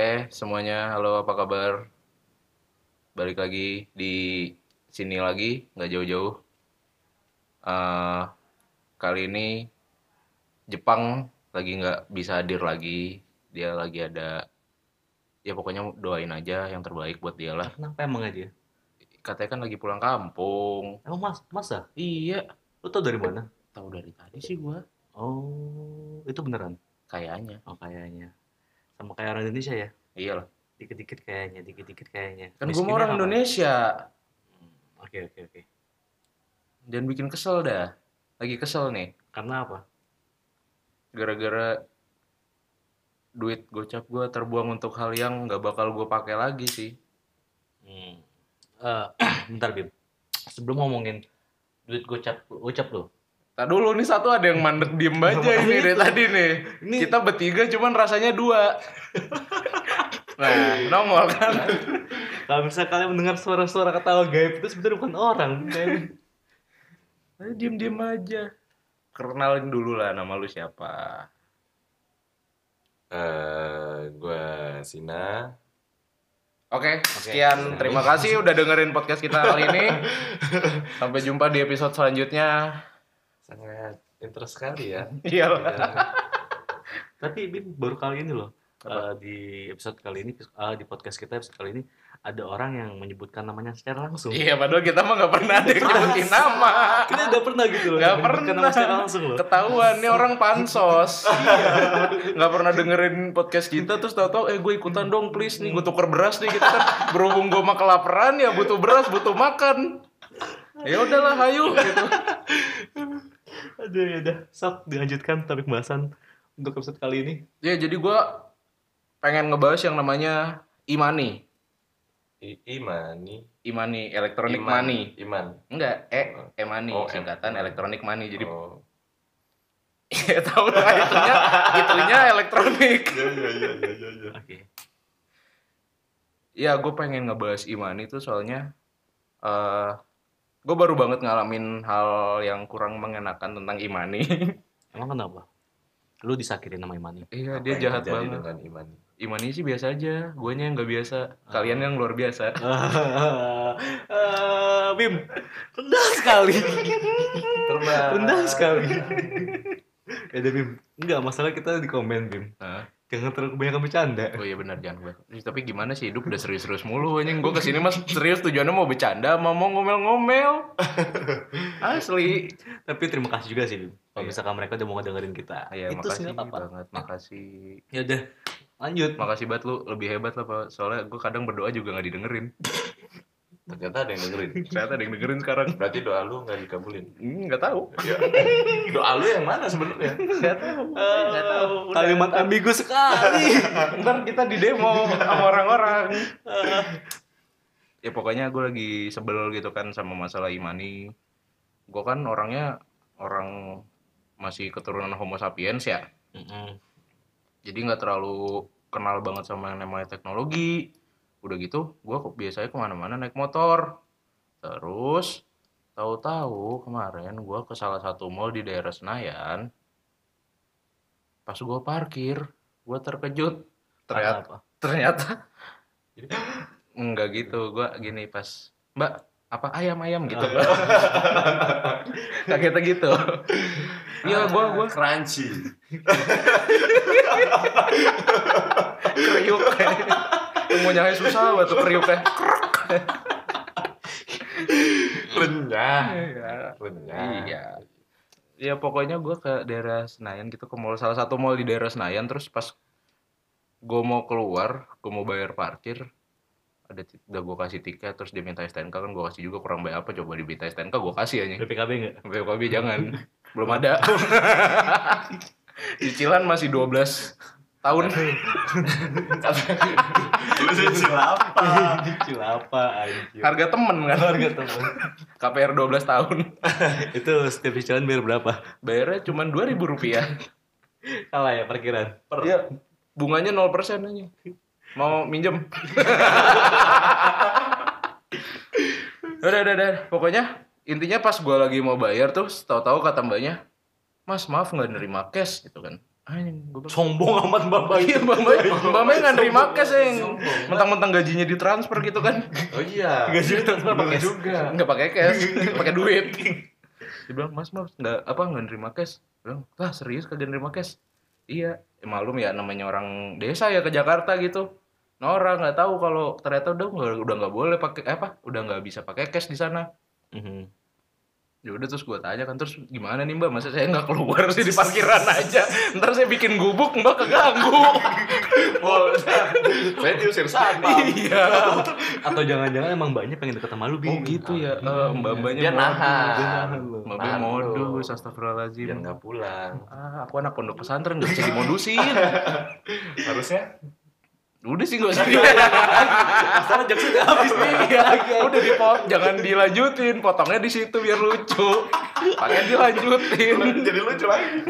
Oke, semuanya, halo apa kabar? Balik lagi di sini lagi, nggak jauh-jauh. Eh, kali ini Jepang lagi nggak bisa hadir lagi. Dia lagi ada, ya pokoknya doain aja yang terbaik buat dia lah. Kenapa emang aja? Katanya kan lagi pulang kampung. Emang mas, masa? Iya, Lu tau dari mana? tahu dari tadi sih gua. Oh, itu beneran? Kayaknya, Oh, kayaknya. Sama kayak orang Indonesia ya? Iyalah. Dikit-dikit kayaknya, dikit-dikit kayaknya. Kan Miskinnya mau orang? Indonesia. Hmm, Oke, oke, oke. Jangan bikin kesel dah. Lagi kesel nih. Karena apa? gara-gara duit gocap gue terbuang untuk hal yang nggak bakal gue pakai lagi sih Hmm. Eh, bentar, Bim. Sebelum ngomongin duit gocap, gocap lo. Tak dulu nih satu ada yang mandek diem aja ini dari tadi nih. Ini- Kita bertiga cuman rasanya dua. nah, nongol kan. Kalau misalnya kalian mendengar suara-suara ketawa gaib itu sebenarnya bukan orang. Ayo diem-diem aja. Kenalin dulu lah nama lu siapa. Eh, gue Sina. Oke, sekian. Terima kasih udah dengerin podcast kita kali ini. Sampai jumpa di episode selanjutnya. Sangat interest sekali ya. Iya. Tapi Bim baru kali ini loh eh, di episode kali ini eh, di podcast kita episode kali ini ada orang yang menyebutkan namanya secara langsung. Iya, padahal kita mah nggak pernah ada yang nyebutin nama. Kita udah pernah gitu loh. Menyebutkan pernah. nama secara langsung loh. Ketahuan nih orang pansos. Nggak pernah dengerin podcast kita terus tahu-tahu eh gue ikutan dong please nih gue tuker beras nih kita kan berhubung gue mah kelaparan ya butuh beras butuh makan. Ya udahlah hayu gitu. Aduh ya udah, sok dilanjutkan topik bahasan untuk episode kali ini. Ya jadi gue pengen ngebahas yang namanya imani. I Imani. Imani electronic Iman. money. Iman. Enggak, e e-money Oh, singkatan electronic money. Jadi Oh. ya tahu lah itunya itunya elektronik. Iya iya iya iya iya, iya. Oke. Ya, gue pengen ngebahas Imani itu soalnya eh gue baru banget ngalamin hal yang kurang mengenakan tentang Imani. Emang kenapa? Lu disakitin sama Imani. iya, Apa dia jahat banget. dengan Imani. Imani sih biasa aja, guanya yang nggak biasa. Kalian yang luar biasa. Eh, Bim, rendah sekali. Rendah sekali. ya Bim, enggak masalah kita di komen Bim. Hah? Jangan terlalu kebanyakan bercanda. Oh iya benar jangan gue. Tapi gimana sih hidup udah serius-serius mulu anjing. Gue ke sini mas serius tujuannya mau bercanda, mau mau ngomel-ngomel. Asli. Tapi terima kasih juga sih. Kalau Iya. misalkan mereka udah mau dengerin kita. Iya, itu sih makasih nggak apa-apa. banget. Makasih. Ya udah, lanjut. Makasih banget lu lebih hebat lah Pak. Soalnya gue kadang berdoa juga nggak didengerin. Ternyata ada yang dengerin. Ternyata ada yang dengerin sekarang. Berarti doa lu nggak dikabulin. Hmm, Nggak tahu. Ya. doa lu yang mana sebenarnya? Nggak tahu. Nggak tahu. Udah. Kalimat ambigu sekali. Ntar kita di demo sama orang-orang. ya pokoknya gue lagi sebel gitu kan sama masalah imani. Gue kan orangnya orang masih keturunan homo sapiens ya. Mm-mm. Jadi nggak terlalu kenal banget sama yang namanya teknologi. Udah gitu, gue biasanya ke mana-mana naik motor. Terus, tahu-tahu kemarin gue ke salah satu mall di daerah Senayan. Pas gue parkir, gue terkejut. Ternyata, Apa? ternyata enggak gitu. Gue gini pas, Mbak, apa ayam-ayam gitu. Kagetnya gitu. Iya, gue gua crunchy. kriuk. Ngunyahnya susah banget tuh kriuknya Renyah. iya. Renyah. iya. Ya pokoknya gue ke daerah Senayan gitu ke mall salah satu mall di daerah Senayan. Terus pas gue mau keluar gue mau bayar parkir ada udah gue kasih tiket terus dia minta STNK kan gue kasih juga kurang bayar apa coba diminta STNK gue kasih aja. BPKB enggak? BPKB jangan. Belum ada cicilan masih 12 tahun Lu cicil apa? Cicil apa anjir? harga temen kan Harga teman. KPR 12 tahun Itu setiap cicilan bayar berapa? bayarnya cuma 2000 rupiah Kalah ya parkiran. Iya, bunganya 0% aja. Mau minjem? udah, udah, udah. Pokoknya intinya pas gua lagi mau bayar tuh, tahu-tahu kata mbaknya, Mas maaf nggak nerima cash gitu kan. anjing sombong amat mbak mbak iya mbak mbak mbak mbak nggak nerima cash yang mentang-mentang gajinya ditransfer gitu kan. Oh iya. Gaji transfer pakai Bener juga. nggak pakai cash pakai duit. Dia bilang mas mas nggak apa nggak nerima cash. Bilang lah serius kagak nerima cash? Iya. Ya, malum ya namanya orang desa ya ke Jakarta gitu. Nora nggak tahu kalau ternyata udah nggak udah nggak boleh pakai eh, apa udah nggak bisa pakai cash di sana. Mhm. Ya udah terus gue tanya kan terus gimana nih mbak? Masa saya nggak keluar sih di parkiran aja. Ntar saya bikin gubuk mbak keganggu. Oh, saya diusir satpam. iya. Atau jangan-jangan emang mbaknya pengen deket sama lu oh gitu ya. Eh, mbak mbaknya Dia nahan. mbak mbak modus astagfirullahaladzim. Biar nggak pulang. ah aku anak pondok pesantren nggak bisa dimodusin Harusnya udah sih nggak usah Masalah jokes udah habis nih. iya udah dipot jangan dilanjutin potongnya di situ biar lucu pakai dilanjutin jadi lucu lagi.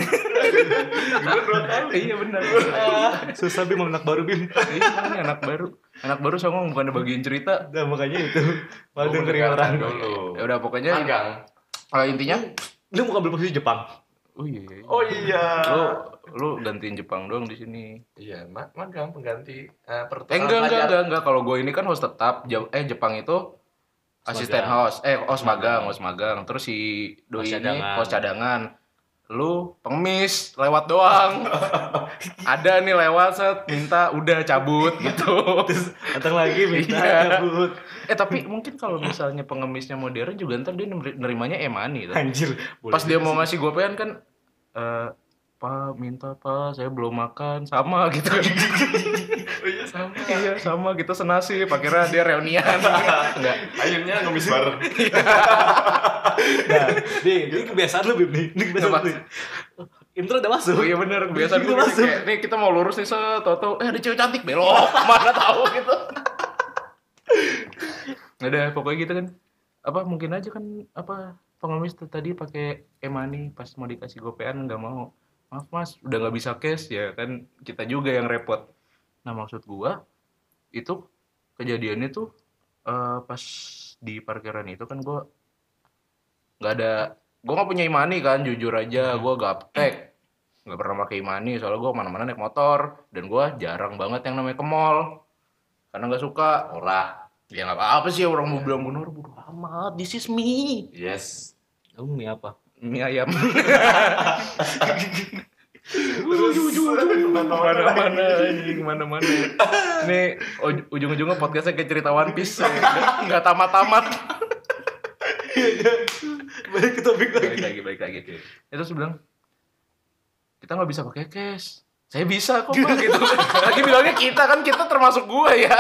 Gue dua kali. iya benar Susah Bim anak baru Bim. iya ini anak baru anak baru songong bukan bagian cerita Nah makanya itu. Malu Oh, dengerin orang. dulu. ya udah pokoknya Magang. kalau intinya Lu mau ambil posisi Jepang. oh iya, iya. Oh iya. lu lu gantiin Jepang doang di sini. Iya, ma- magang pengganti eh per- eh enggak enggak enggak enggak. Kalau gue ini kan host tetap. Eh Jepang itu asisten host. Eh host magang. host magang. Terus si doi Host ini cadangan. host cadangan. Lu pengemis lewat doang. Ada nih lewat set minta udah cabut gitu. Datang lagi minta Iya. cabut. eh tapi mungkin kalau misalnya pengemisnya modern juga ntar dia neri- nerimanya emani. Anjir. pas dia mau ngasih gue kan kan eh pak minta pak saya belum makan sama gitu Oh iya sama. iya sama kita senasib akhirnya dia reunian enggak Akhirnya ngemis bareng. Nah, nih, ini kebiasaan lu Bim nih. Ini kebiasaan Apa? lu. Intro udah masuk. Oh iya bener, kebiasaan gue Itu masuk. kayak, nih kita mau lurus nih set, tau eh ada cewek cantik belok, mana tahu gitu. Ada pokoknya gitu kan, apa mungkin aja kan apa pengemis tuh tadi pakai e-money pas mau dikasih gopean nggak mau, maaf mas udah nggak bisa cash ya kan kita juga yang repot. Nah maksud gua itu kejadiannya tuh eh, pas di parkiran itu kan gua nggak ada gue nggak punya imani kan jujur aja gue gaptek nggak pernah pakai imani soalnya gue ke mana-mana naik motor dan gue jarang banget yang namanya ke mall karena nggak suka Ora. ya nggak apa-apa sih orang mau bilang bener bodo amat this is me Yes. Kamu mie apa? Mie ayam. Mana-mana mana-mana anjing. mana-mana. Ini uj- ujung-ujungnya podcastnya kayak cerita One Piece nggak nggak tamat-tamat. Balik ke topik balik lagi. lagi balik lagi. Itu terus bilang kita nggak bisa pakai cash. Saya bisa kok pak. Gitu. Lagi bilangnya kita kan kita termasuk gua ya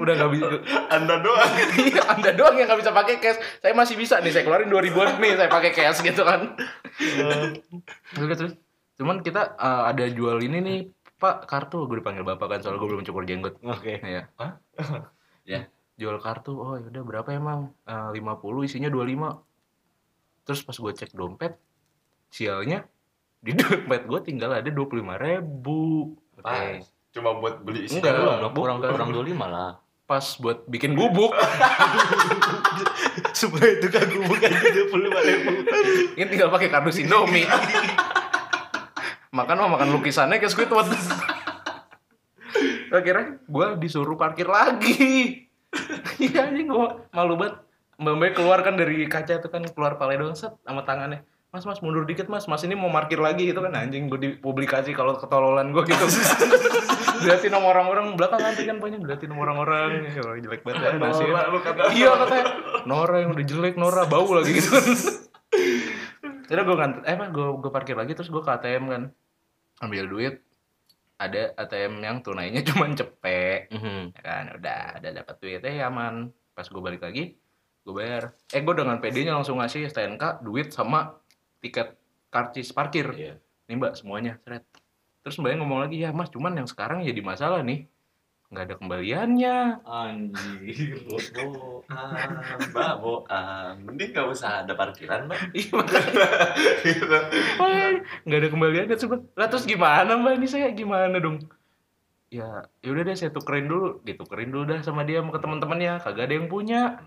udah nggak bisa Anda doang. Iya, anda doang yang nggak bisa pakai cash. Saya masih bisa nih saya keluarin 2000an nih saya pakai cash gitu kan. Udah, terus cuman kita eh, ada jual ini nih pak kartu. Gue dipanggil bapak kan soalnya gue belum cukur jenggot. Oke. ya Hah? ya jual kartu. Oh yaudah berapa emang Eh, 50 isinya 25 terus pas gue cek dompet sialnya di dompet gue tinggal ada 25 ribu. Pas. Cuma buat beli isi Enggak. doang. Kurang kurang 25 lah. pas buat bikin gubuk Supaya itu kan gue bukan 25 ribu. ini tinggal pakai kardus Indomie makan mau makan lukisannya kayak Squidward akhirnya gue disuruh parkir lagi iya anjing gue malu banget mbak mbak keluar kan dari kaca itu kan keluar pale doang set sama tangannya mas mas mundur dikit mas. Mas ini mau parkir lagi gitu kan. Anjing gue dipublikasi kalau ketololan gue gitu. Diliatin sama orang-orang belakang antri kan banyak diliatin sama orang-orang. Ya jelek banget ya kata. iya katanya Nora yang udah jelek Nora bau lagi gitu. Kan Terus gue ngant eh gue gue parkir lagi terus gue ke ATM kan. Ambil duit ada ATM yang tunainya cuma cepet Mhm. ya kan udah ada dapat duitnya ya aman. Pas gue balik lagi gue bayar. Eh gue dengan PD-nya langsung ngasih STNK duit sama tiket karcis parkir. Iya. nih mbak semuanya. Seret. Terus mbaknya ngomong lagi ya mas cuman yang sekarang jadi masalah nih. Nggak ada kembaliannya. Anjir. Boam, mbak boam. Mending gak usah ada parkiran, mbak. iya makanya Gitu. Nggak ada kembaliannya terus lah terus gimana mbak? Ini saya gimana dong? Ya yaudah deh saya tukerin dulu. Ditukerin dulu dah sama dia sama ke teman-temannya. Kagak ada yang punya.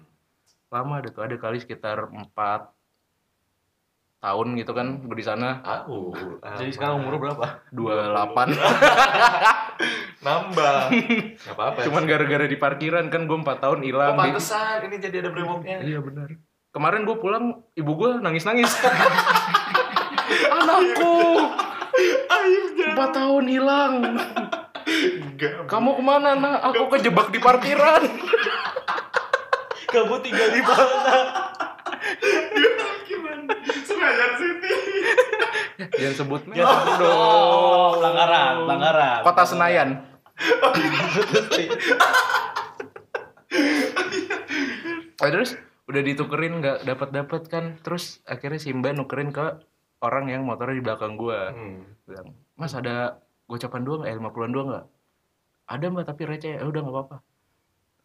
Lama ada tuh ada kali sekitar empat tahun gitu kan gue di sana Aku. Jadi sekarang umur berapa? 28 nambah. Gak apa-apa. cuman gara-gara di parkiran kan gue 4 tahun Oh, hilang Di- pantesan ini jadi ada brewoknya. iya benar kemarin gue pulang ibu gue nangis-nangis anakku empat tahun hilang Enggak. kamu ke mana nak aku kejebak di parkiran Kamu tinggal di mana? Senayan City. jangan sebut Ya, oh, pelanggaran, pelanggaran. kota Senayan. Oh, terus? Udah ditukerin nggak dapat dapat kan? Terus akhirnya Simba nukerin ke orang yang motornya di belakang gua. Hmm. bilang mas ada gocapan dua nggak? Eh lima puluhan dua nggak? Ada mbak tapi receh. Ya udah nggak apa-apa.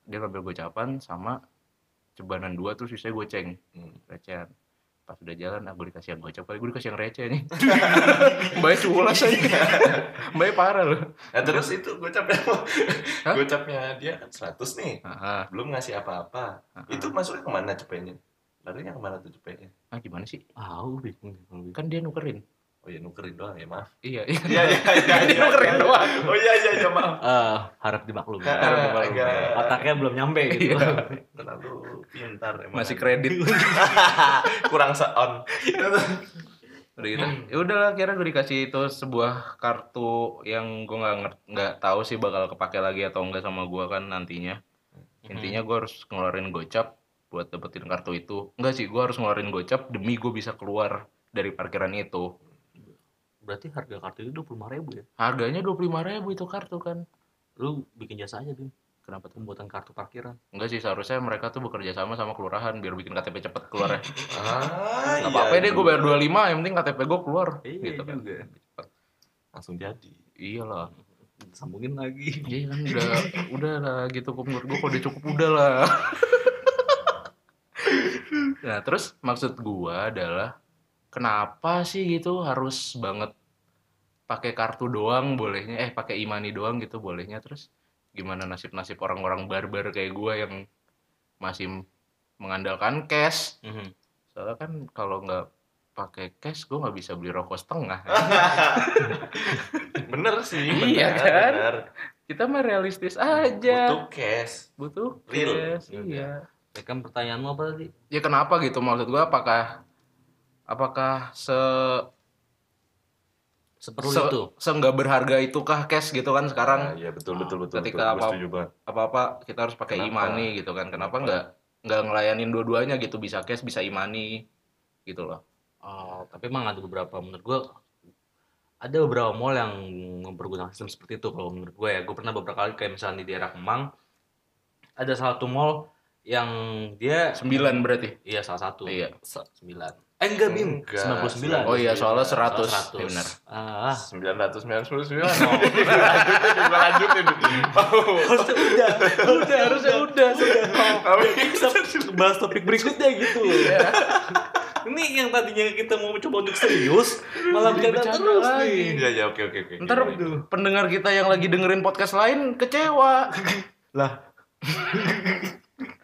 Dia ngambil gocapan sama cebanan dua terus sisanya goceng Hmm. recehan pas udah jalan aku dikasih yang gocap kali gue dikasih yang receh nih mbaknya culas aja mbaknya parah loh Nah, terus itu gocapnya gocapnya dia kan 100 nih. ah, Belum ngasih apa-apa. Itu masuknya ke mana cepenya? Larinya ke mana tuh cepenya? ah gimana sih Ah, aku bingung. bingung. kan dia nukerin Oh iya nukerin doang ya maaf. iya iya Iya iya iya. Dia nukerin doang. Oh iya iya iya maaf. Eh, harap dimaklumi. Ah, enggak. Otaknya belum nyampe gitu. Iya. Terlalu pintar emang. masih kredit kurang seon. udah gitu ya udahlah kira gue dikasih itu sebuah kartu yang gue nggak nggak tahu sih bakal kepake lagi atau enggak sama gue kan nantinya intinya gue harus ngeluarin gocap buat dapetin kartu itu enggak sih gue harus ngeluarin gocap demi gue bisa keluar dari parkiran itu Berarti harga kartu itu dua puluh ribu ya? harganya dua puluh ribu itu kartu kan Lu bikin jasa aja Bim. kenapa tuh Pembuatan kartu parkiran. enggak sih seharusnya mereka tuh bekerja sama sama kelurahan biar bikin KTP cepet keluar ya Ah, nggak apa-apa deh gue bayar 25 yang penting KTP gue keluar Iya gitu kan juga. Langsung jadi. iyalah Sambungin lagi. Iya kan udah udah lah gitu kok menurut gue kalau udah cukup udah lah. nah terus maksud gua adalah kenapa sih gitu harus banget pakai kartu doang bolehnya eh pakai imani doang gitu bolehnya terus gimana nasib nasib orang-orang barbar kayak gua yang masih mengandalkan cash Mhm. soalnya kan kalau nggak pakai cash gua nggak bisa beli rokok setengah Bener sih. Iya bener, kan? bener. kita mah realistis aja Butuh cash. butuh Real. cash Iya. iya Ya kan pertanyaanmu apa tadi? ya kenapa gitu maksud gua apakah apakah se Seperlu se, itu. se nggak berharga itukah cash gitu kan Nah, sekarang? Iya betul betul betul. Ketika betul. Apa- apa apa kita harus pakai imani gitu kan? Kenapa nggak nggak ngelayanin dua-duanya gitu? Bisa cash bisa imani gitu loh. Oh, tapi emang ada beberapa menurut gua ada beberapa mall yang mempergunakan sistem seperti itu kalau menurut gue ya. Gue pernah beberapa kali kayak misalnya di daerah Kemang ada salah satu mall yang dia sembilan berarti? Iya salah satu. Iya. Se- sembilan. Eh enggak bim. Sembilan puluh sembilan. Oh iya soalnya 100 ya benar. Ah. 999 Gue lanjutin, gue lanjutin. Harusnya udah udah harusnya udah Tapi bisa bahas topik berikutnya gitu. Loh ini yang tadinya kita mau coba untuk serius malah bercanda terus lagi. nih. Iya, iya, oke, oke, oke. ntar pendengar kita yang lagi dengerin podcast lain kecewa. Lah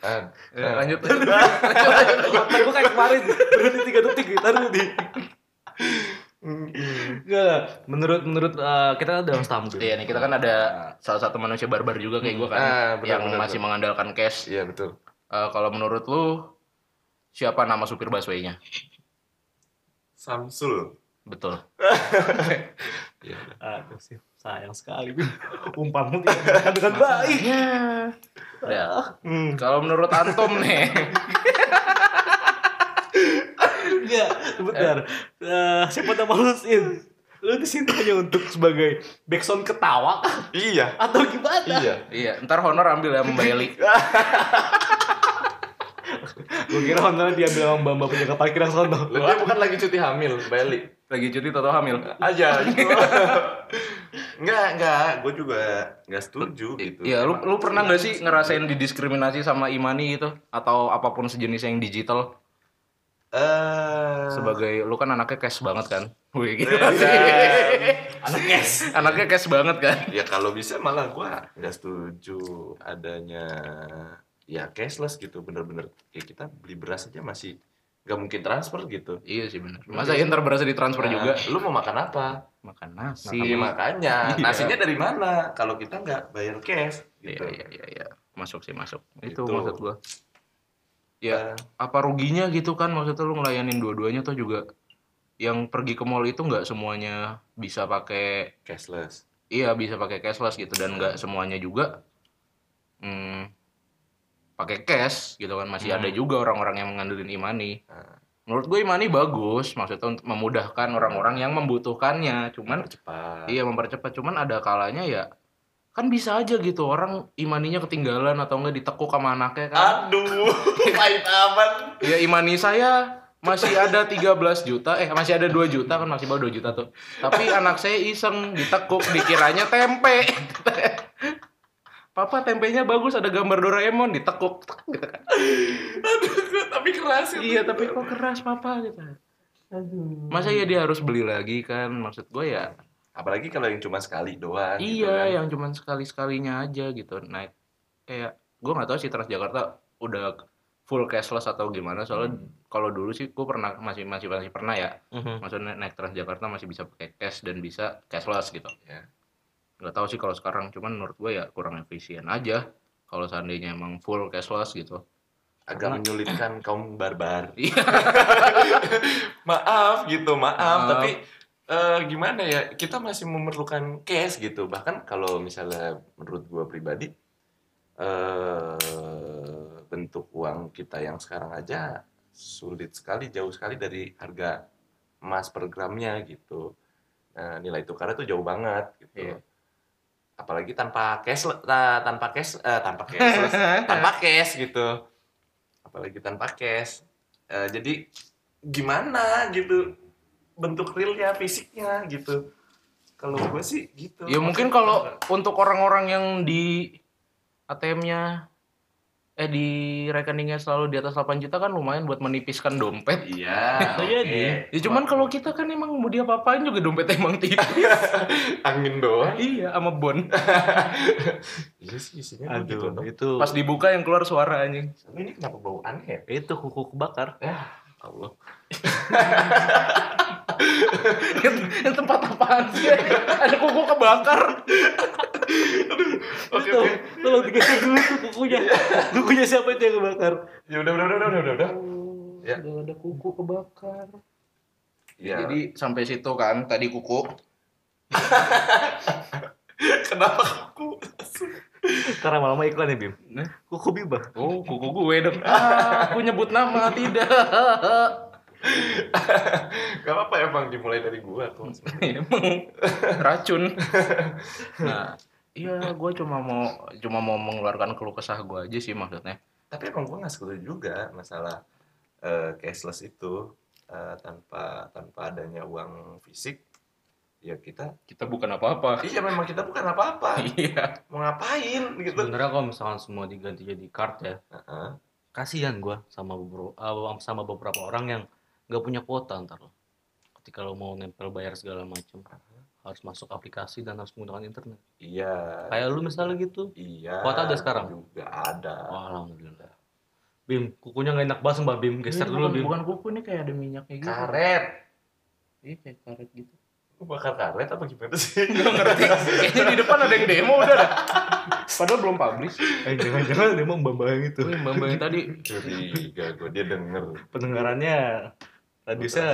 Ah, Ya, lanjut Otak gue kayak kemarin berhenti tiga detik taruh di Enggak lah. Menurut menurut eh, kita kan dalam tamu dulu. Iya nih kita kan ada salah satu manusia barbar juga kayak gue kan Ah, benar, yang benar, masih benar. mengandalkan cash. Iya, betul. Eh, kalau menurut lu siapa nama supir busway-nya? Samsul. Betul. Iya. Aduh sih, sayang sekali. Umpanmu dengan baik. Ya. Kalau menurut Antom nih, Enggak, sebentar. Eh, siapa nama lu Sin? Lu di sini hanya untuk sebagai backsound ketawa? Iya. atau gimana? Iya. iya, ntar honor ambil ya Mbak Eli. Gue kira honor diambil sama mbak-mbak penjaga parkiran sono. Lu dia bukan lagi cuti hamil, Bali. Lagi cuti atau hamil? Aja gitu. enggak, enggak. Gue juga enggak setuju gitu. Iya, lu lu pernah nggak sih ngerasain didiskriminasi sama Imani gitu atau apa pun sejenis yang digital? Eh, Sebagai lu kan anaknya cash banget kan? Wih, gitu. Anak es. Anaknya cash banget kan? ya kalau bisa malah gua nggak setuju adanya ya cashless gitu bener-bener ya kita beli beras aja masih nggak mungkin transfer gitu. Iya sih benar. Masa Inter berasa ditransfer Nah, juga? Lu mau makan apa? Makan nasi. Iya makanya. Iya. Nasinya dari mana? Kalau kita nggak bayar cash Iya gitu. iya iya iya. Masuk sih masuk. Itu Gitu. maksud gua. Ya, Eh, apa ruginya gitu kan maksudnya lu ngelayanin dua-duanya tuh juga yang pergi ke mall itu nggak semuanya bisa pakai cashless. iya bisa pakai cashless gitu dan nggak semuanya juga hmm, pakai cash gitu kan. Masih ada juga orang-orang yang mengandelin imani Nah, menurut gue imani bagus maksudnya untuk memudahkan orang-orang yang membutuhkannya. Cuman cepat. iya mempercepat. Cuman ada kalanya ya kan bisa aja gitu orang imaninya ketinggalan atau enggak ditekuk sama anaknya kan. Aduh, pahit amat. ya imani saya masih ada 13 juta. Eh masih ada 2 juta kan masih bawa 2 juta tuh. Tapi anak saya iseng ditekuk dikiranya tempe Papa tempenya bagus ada gambar Doraemon ditekuk gitu kan. Aduh, tapi keras itu. Iya tapi kok keras papa gitu. Masa ya dia harus beli lagi kan maksud gue ya Apalagi kalau yang cuma sekali doang. gitu iya kan. yang cuman sekali sekalinya aja gitu naik kayak gue nggak tahu sih Transjakarta udah full cashless atau gimana soalnya kalau dulu sih gue pernah masih masih masih pernah ya Mhm. maksudnya naik Transjakarta masih bisa pakai cash dan bisa cashless gitu Ya. Nggak tahu sih kalau sekarang cuman menurut gue ya kurang efisien aja kalau seandainya emang full cashless gitu Agak Karena- menyulitkan kaum barbar. Iya. maaf gitu, maaf. Maaf. Tapi eh, gimana ya? Kita masih memerlukan cash gitu. Bahkan kalau misalnya menurut gua pribadi, eh bentuk uang kita yang sekarang aja sulit sekali, jauh sekali dari harga emas per gramnya gitu. Nah, nilai tukarnya tuh jauh banget gitu. Iya. Apalagi tanpa cash, tanpa cash, eh, tanpa cashless, tanpa cash gitu. Apalagi tanpa cash. Eh, jadi gimana gitu bentuk realnya, fisiknya gitu. Kalau gue sih gitu. ya mungkin kalau untuk orang-orang yang di ATM-nya eh di rekeningnya selalu di atas 8 juta kan lumayan buat menipiskan dompet Iya. Bisa jadi. oke. ya cuman kalau kita kan emang mau dia apain juga dompetnya emang tipis angin doang. iya sama bon Iya sih isinya gitu. Aduh, dong. itu pas dibuka yang keluar suara anjing ini kenapa bau aneh ya? itu kuku kebakar. Ya, Allah. Yang tempat apaan sih ada kuku kebakar Oke, Itu, oke. tolong dikasih dulu tuh kukunya. kukunya siapa itu yang kebakar? Ya udah udah udah udah udah udah. Ya. udah ada kuku kebakar Ya. jadi sampai situ kan tadi kuku kenapa aku? Karena malam iklan ya Bim. Kuku bibah. oh kuku gue dong ah, aku nyebut nama tidak Gak apa-apa emang dimulai dari gua kok. emang racun nah iya gue cuma mau cuma mau mengeluarkan keluh kesah gue aja sih maksudnya Tapi emang gua nggak setuju juga masalah eh, cashless itu eh, tanpa tanpa adanya uang fisik. Ya kita, kita bukan apa-apa iya memang kita bukan apa-apa. iya Mau ngapain gitu? Sebenarnya kalau misalkan semua diganti jadi card ya, Heeh. kasihan gua sama beberapa uh, sama beberapa orang yang nggak punya kuota ntar loh. Ketika lo mau nempel bayar segala macam, harus masuk aplikasi dan harus menggunakan internet. Iya. Kayak lu misalnya gitu. Iya. Kuota ada sekarang? Juga ada. Oh, alhamdulillah. Bim, kukunya nggak enak banget sumpah Bim. Geser Ini dulu bukan, Bim. bukan kuku ini kayak ada minyaknya gitu Karet. iya kayak karet gitu Lu bakar karet apa gimana sih? Gak ngerti kayaknya di depan ada yang demo udah dah padahal belum publish Eh, jangan-jangan dia mau mbak yang itu. Mbak mbak yang tadi Curiga gue dia denger. Pendengarannya radiusnya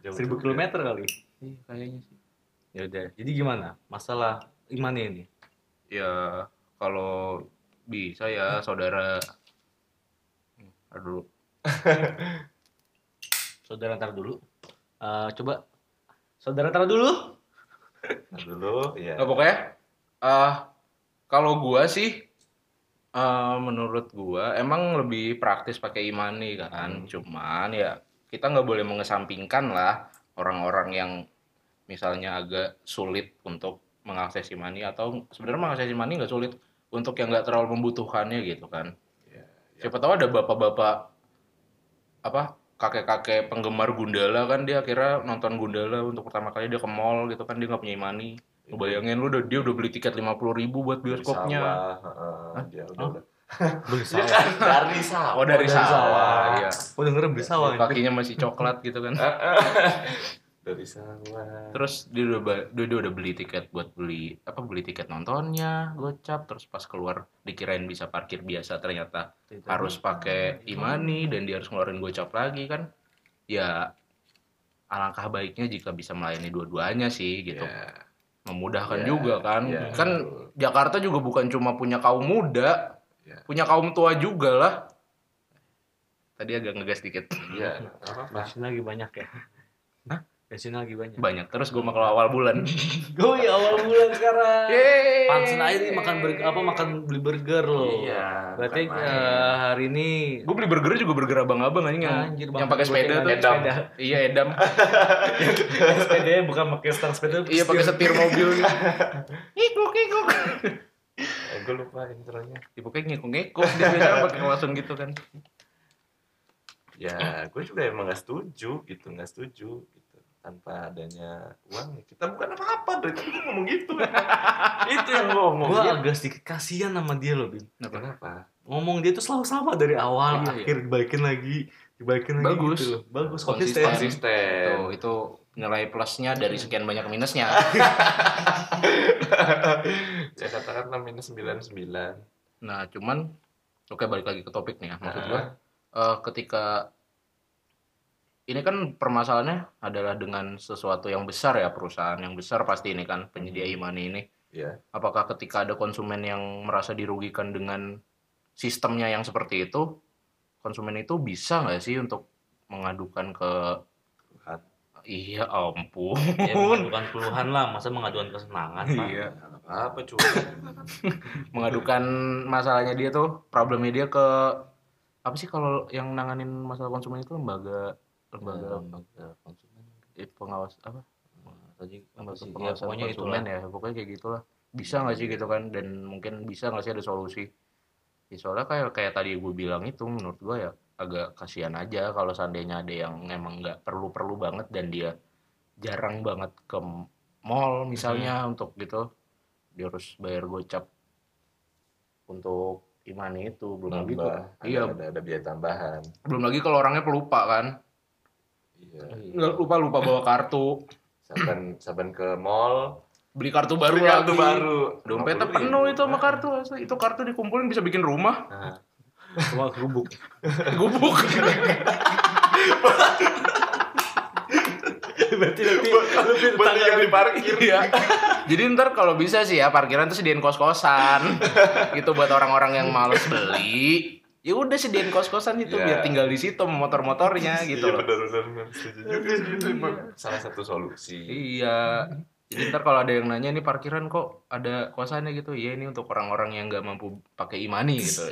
Jauh 1000 juga. km kali. iya kayaknya sih Ya udah. Jadi gimana? Masalah imannya ini. ya kalau bisa ya saudara Hmm, aduh Saudara ntar dulu. Eh, coba saudara ntar dulu. Nah, dulu ya. Nah, pokoknya eh kalau gua sih eh menurut gua emang lebih praktis pakai imani kan. Hmm. Cuman ya kita nggak boleh mengesampingkan lah orang-orang yang misalnya agak sulit untuk mengakses imani atau sebenarnya mengakses imani nggak sulit untuk yang nggak terlalu membutuhkannya gitu kan. Ya, ya. Siapa tahu ada bapak-bapak apa kakek-kakek penggemar Gundala kan dia akhirnya nonton Gundala untuk pertama kali dia ke mall gitu kan dia nggak punya imani. Bayangin lu udah dia udah beli tiket lima puluh ribu buat bioskopnya. sawah, heeh, dia udah, Hah? udah. Beli Ya sawah. kan dari sawah. Oh dari dari sawah. sawah. Iya. Oh denger beli sawah. Kakinya masih coklat gitu kan. dari sawah. Terus dia udah, dia, dia udah beli tiket buat beli apa beli tiket nontonnya, gocap terus pas keluar dikirain bisa parkir biasa ternyata harus pakai imani dan dia harus ngeluarin gocap lagi kan. Ya alangkah baiknya jika bisa melayani dua-duanya sih gitu. Ya. Memudahkan Ya, juga kan. ya. Kan Jakarta juga bukan cuma punya kaum muda, Ya. punya kaum tua juga lah. Tadi agak ngegas dikit. Iya, nggak. Bensin lagi banyak ya. Hah? Bensin lagi banyak. Banyak terus gue mau kalau awal bulan. Gue ya awal bulan sekarang. Yeay. Pansen aja nih makan burger apa makan beli burger loh. Iya. Berarti eh, hari ini Gue beli burger juga burger abang-abang anjing yang, Anjir, yang pakai sepeda tuh. Edam. Sepeda. Iya, edam. sepedanya bukan pakai stang sepeda. iya, pakai setir mobil gitu. Ngikuk, ngikuk. Eh, gue lupa intronya. Ya, pokoknya ngikuk-ngikuk. Dia biasanya pakai langsung gitu kan. Ya, gue juga emang gak setuju gitu, gak setuju gitu. Tanpa adanya uang, ya kita bukan apa-apa dari tadi gue ngomong gitu. Itu yang gue ngomong. Gue Iya. agak sedikit kasihan sama dia loh, Bim. Kenapa? Ngomong dia tuh selalu sama dari awal, Iya, akhir dibalikin lagi, dibalikin lagi Bagus. gitu loh. Bagus, Konsisten. konsisten. Konsisten. Tuh, itu nilai plusnya dari sekian banyak minusnya. ya katakanlah minus 99. Nah, cuman oke balik lagi ke topik nih ya. Maksud gua eh, ketika ini kan permasalahannya adalah dengan sesuatu yang besar ya perusahaan yang besar pasti ini kan penyedia e-money ini. Ya. Apakah ketika ada konsumen yang merasa dirugikan dengan sistemnya yang seperti itu, konsumen itu bisa nggak sih untuk mengadukan ke. Iya ampun. Ya, mengadukan keluhan lah, masa mengadukan kesenangan, Pak. Iya. Apa cuy. mengadukan masalahnya dia tuh problemnya dia ke apa sih kalau yang nanganin masalah konsumen itu lembaga lembaga Lembaga konsumen. eh, pengawas apa Tadi lembaga sih, ya, pokoknya konsumen itulah. ya pokoknya kayak gitulah bisa nggak sih gitu kan dan mungkin bisa nggak sih ada solusi ya, soalnya kayak kayak tadi gue bilang itu menurut gue ya agak kasihan aja kalau seandainya ada yang emang nggak perlu perlu banget dan dia jarang banget ke mall misalnya untuk gitu dia harus bayar gocap untuk imani itu belum lagi Nambah. tuh Ada, iya ada, ada biaya tambahan. belum lagi kalau orangnya pelupa kan Iya. nggak lupa lupa bawa kartu Saban saban ke mall, beli kartu baru beli kartu lagi baru. dompetnya 50.000. penuh itu sama kartu itu kartu dikumpulin bisa bikin rumah Nah, Cuma kerubuk. gubuk Berarti nanti lebih buat tinggal di parkir. Iya. Jadi ntar kalau bisa sih ya parkiran tuh sediain kos-kosan. gitu buat orang-orang yang males beli. Ya udah sediain kos-kosan itu Iya. biar tinggal di situ sama motor-motornya gitu Iya loh. benar benar itu salah satu solusi. Iya. Jadi ntar kalau ada yang nanya ini parkiran kok ada kosannya gitu. Iya ini untuk orang-orang yang nggak mampu pakai imani gitu.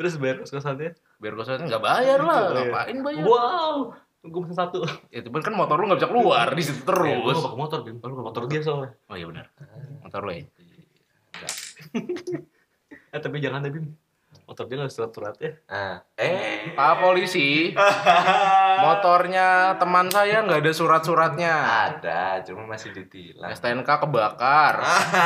Terus bayar kos-kosannya? Biar kosannya nggak bayar lah. Gitu, iya. Ngapain bayar? Wow. Gue pesen satu. Ya cuman kan motor lu nggak bisa keluar di situ gua terus. nggak pakai motor, Bim. Lu motor dia soalnya. Oh iya benar. Motor lu ya. Eh tapi jangan deh, Bim. Motor dia nggak surat-surat ya. Ah, eh Pak polisi, motornya teman saya nggak ada surat-suratnya. ada, cuma masih ditilang. STNK kebakar.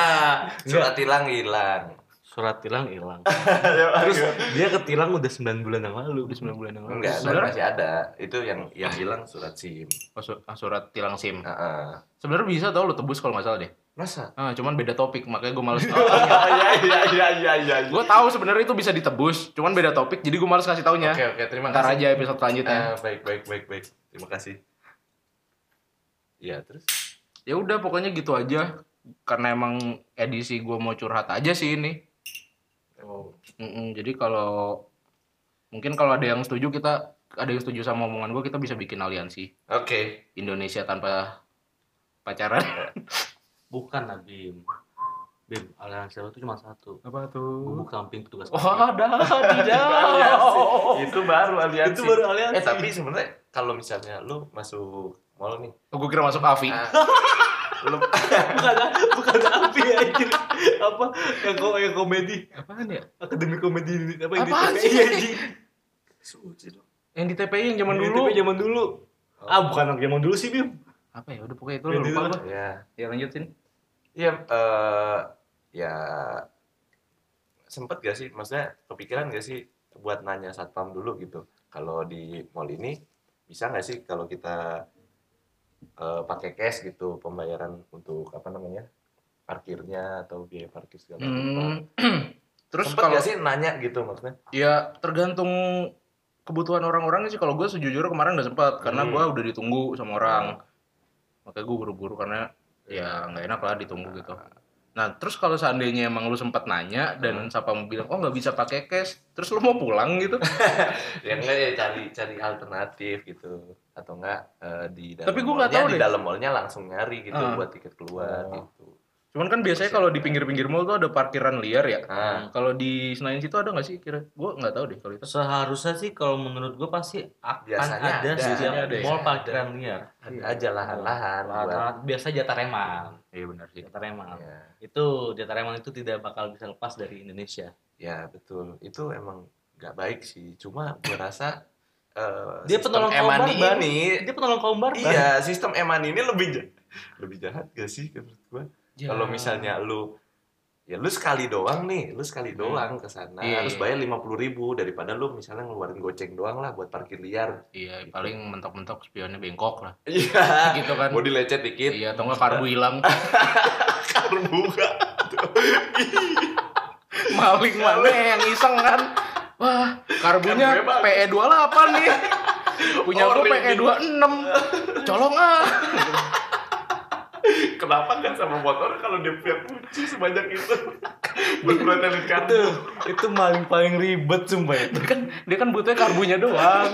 Surat tilang hilang. Surat tilang hilang. Terus dia ketilang udah 9 bulan yang lalu. Udah 9 bulan yang lalu. Enggak, Sebenarnya masih ada. Itu yang yang hilang surat SIM. oh, su- ah, surat tilang SIM. Heeh. Sebenarnya bisa tau lu tebus kalau nggak salah deh. Masa? Ah, cuman beda topik, makanya gue males. Oh iya iya iya iya iya. gue tahu sebenarnya itu bisa ditebus, cuman beda topik, jadi gue males kasih taunya. Oke oke, terima Ntar kasih. aja episode selanjutnya. Ah, baik baik baik baik. Terima kasih. Iya, terus Ya udah, pokoknya gitu aja. Karena emang edisi gue mau curhat aja sih ini. Oh, Mm-mm, jadi kalau mungkin kalau ada yang setuju kita ada yang setuju sama omongan gue kita bisa bikin aliansi Oke. Indonesia tanpa pacaran. Bukan lah, Bim. Bim, aliansi tuh cuma satu. Apa tuh? Gubuk samping petugas Oh ada tidak. Itu baru aliansi. Itu baru aliansi. Eh tapi sebenarnya kalau misalnya lu masuk mall nih, Oh, gue kira masuk Avi. ah, lu bukan bukan api anjir. Apa yang ko yang komedi, Apaan ya? akademi komedi apa yang Apaan di sih? TPI, anjing. suci dong. Yang di TPI yang zaman dulu. TPI zaman dulu. Ah, bukan yang zaman dulu sih, Bim. Apa ya? Udah pokoknya itu Yang lupa gue. Ya. Ya lanjutin. Iya, eh ya sempet gak sih maksudnya kepikiran gak sih buat nanya satpam dulu gitu kalau di mall ini bisa nggak sih kalau kita eh, pakai cash gitu pembayaran untuk apa namanya parkirnya atau biaya parkir segala macam. Hmm. Terus sempet kalau gak sih nanya gitu maksudnya? Ya tergantung kebutuhan orang-orangnya sih. Kalau gue sejujurnya kemarin nggak sempat karena Hmm. gue udah ditunggu sama orang. Makanya gue buru-buru karena ya nggak enak lah ditunggu gitu nah terus kalau seandainya emang lu sempat nanya dan siapa mau bilang oh nggak bisa pakai cash terus lu mau pulang gitu ya enggak ya cari cari alternatif gitu atau enggak eh, di dalam Tapi gua nggak mallnya, tahu di deh. dalam mallnya langsung nyari gitu Ah. buat tiket keluar Oh. gitu cuman kan biasanya kalau di pinggir-pinggir mall tuh ada parkiran liar ya ah kalau di Senayan situ ada nggak sih kira gue nggak tahu deh kalau itu Seharusnya sih kalau menurut gue pasti akan Biasanya ada ada. setiap Biasanya ada ya. mall parkiran liar. ada aja lahan-lahan Lahan- Biasa jatah reman. iya benar sih Jatah reman. ya, Itu jatah reman itu tidak bakal bisa lepas dari Indonesia. ya betul itu emang nggak baik sih cuma gue rasa eh, Dia penolong kaum barbar. ini Dia penolong kaum barbar. iya sistem eman ini lebih ja- lebih jahat gak sih menurut gue Ya. kalau misalnya lu ya lu sekali doang nih lu sekali doang ke sana Iya, harus iya. bayar lima puluh ribu daripada lu misalnya ngeluarin goceng doang lah buat parkir liar. Iya paling mentok-mentok spionnya bengkok lah. Iya. Gitu kan. Mau dilecet dikit. Iya atau nggak karbu hilang. Karbu gak maling mana yang iseng kan? Wah karbunya. PE 28 nih. Punya Oh, gue PE reading. 26 colong ah kenapa kan sama motor kalau dia punya kunci sebanyak itu? Buat protein Itu kartu itu paling paling ribet sumpah itu. dia kan dia kan butuhnya karbunya doang.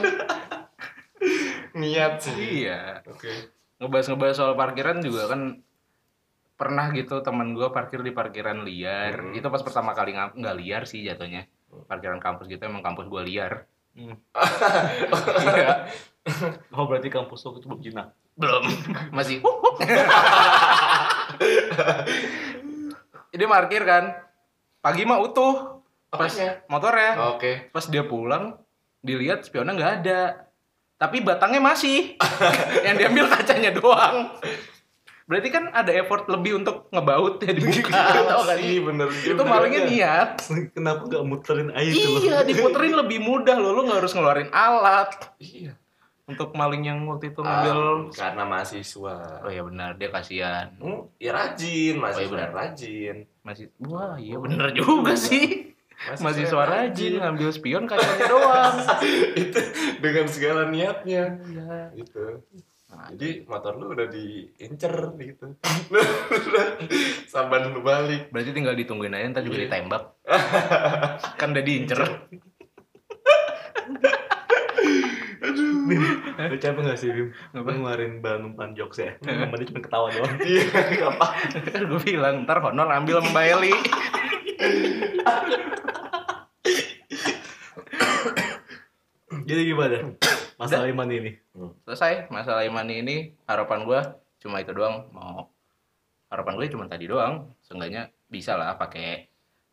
Niat sih. Iya. Oke. Ngebahas-ngebahas soal parkiran juga kan pernah gitu teman gue parkir di parkiran liar. Hmm. itu pas pertama kali nggak liar sih jatuhnya. Parkiran kampus gitu emang kampus gue liar. Hmm. iya. Oh berarti kampus lo itu belum jinak. Belum. Masih. Dia parkir kan? Pagi mah utuh. Pas Apanya? motornya. Oke. Pas dia pulang dilihat spionnya nggak ada. Tapi batangnya masih. Yang diambil kacanya doang. Berarti kan ada effort lebih untuk ngebaut ya dibuka tau kan? Iya bener itu malingnya niat. Kenapa gak muterin loh? iya diputerin lebih mudah loh. Lo nggak harus ngeluarin alat. Iya untuk maling yang waktu itu Ah, ngambil karena mahasiswa. Oh ya benar dia kasihan. Hmm, ya rajin Oh, iya mahasiswa benar. rajin. Masih wah iya bener juga sih. Masih suara rajin. ngambil spion kacanya doang. Itu dengan segala niatnya. Iya. Gitu. Nah, jadi motor lu udah diincer gitu. Saban lu balik. Berarti tinggal ditungguin aja ntar juga Iya. ditembak. Kan udah diincer Bim, lu capek gak sih Bim? Apa? Lu ngeluarin bahan umpan jokes ya? Dia cuma ketawa doang. iya apa kan gue bilang ntar honor ambil sama Mbak Eli Jadi gimana? Masalah iman ini. selesai masalah Imani ini harapan gue cuma itu doang mau harapan gue cuma tadi doang seenggaknya bisa lah pakai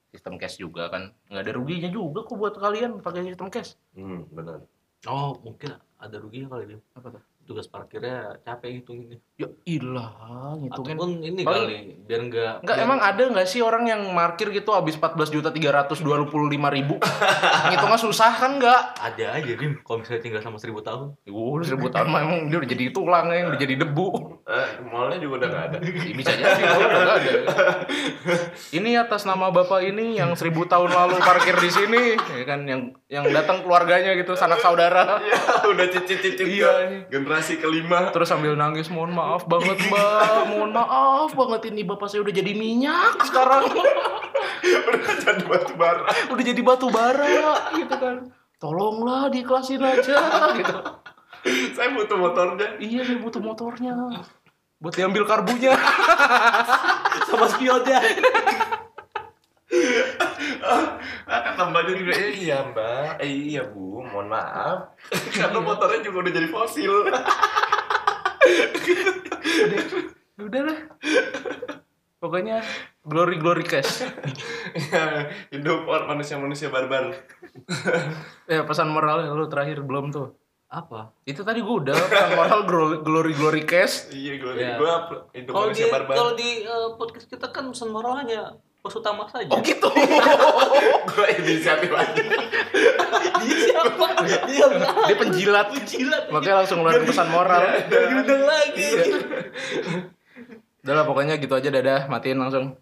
sistem cash juga kan nggak ada ruginya juga kok buat kalian pakai sistem cash hmm benar Oh, mungkin ada ruginya kali Bim. apa tuh Tugas parkirnya capek ngitunginnya. ya ilah ngitungin Ataupun ini Paling- kali, biar nggak... Enggak, biar- emang ada nggak sih orang yang markir gitu habis 14 juta 325 ribu? Ngitungnya susah kan nggak? Ada aja Bim, kalau misalnya tinggal sama seribu tahun. Ya udah seribu tahun mah emang dia udah jadi tulang ya, udah jadi debu. eh, mallnya juga udah gak ada Ya, bisa jadi kalau udah nggak ada. Ini atas nama bapak ini yang seribu tahun lalu parkir di sini, ya kan yang yang datang keluarganya gitu, sanak saudara. ya udah cicit-cicit Iya. ke generasi kelima. Terus sambil nangis, mohon maaf banget mbak, mohon maaf banget ini bapak saya udah jadi minyak sekarang. udah jadi batu bara. Udah jadi batu bara gitu kan. Tolonglah diikhlasin aja gitu. Saya butuh motornya. Iya saya butuh motornya. Buat diambil karbunya. Sama spionnya. Ah kata mbaknya juga eh, iya mbak. Eh iya bu. Mohon maaf. Karena motornya juga udah jadi fosil. Ya udah lah. Pokoknya glory glory cash. Hidup orang manusia manusia barbar. Ya pesan moral lu terakhir belum tuh? Apa? Itu tadi gue udah pesan moral glory glory, glory cash. Iya, gue Iya. gue itu Kalau di manusia barbar. kalau di eh, podcast kita kan pesan moral bos utama saja. Oh gitu. gue inisiatif lagi. Dia siapa? Dia Dia penjilat. penjilat. Makanya langsung ngeluarin pesan moral. Gak diundang lagi. Udah lah pokoknya gitu aja dadah, matiin langsung.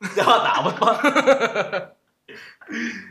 Jangan tamat, Pak.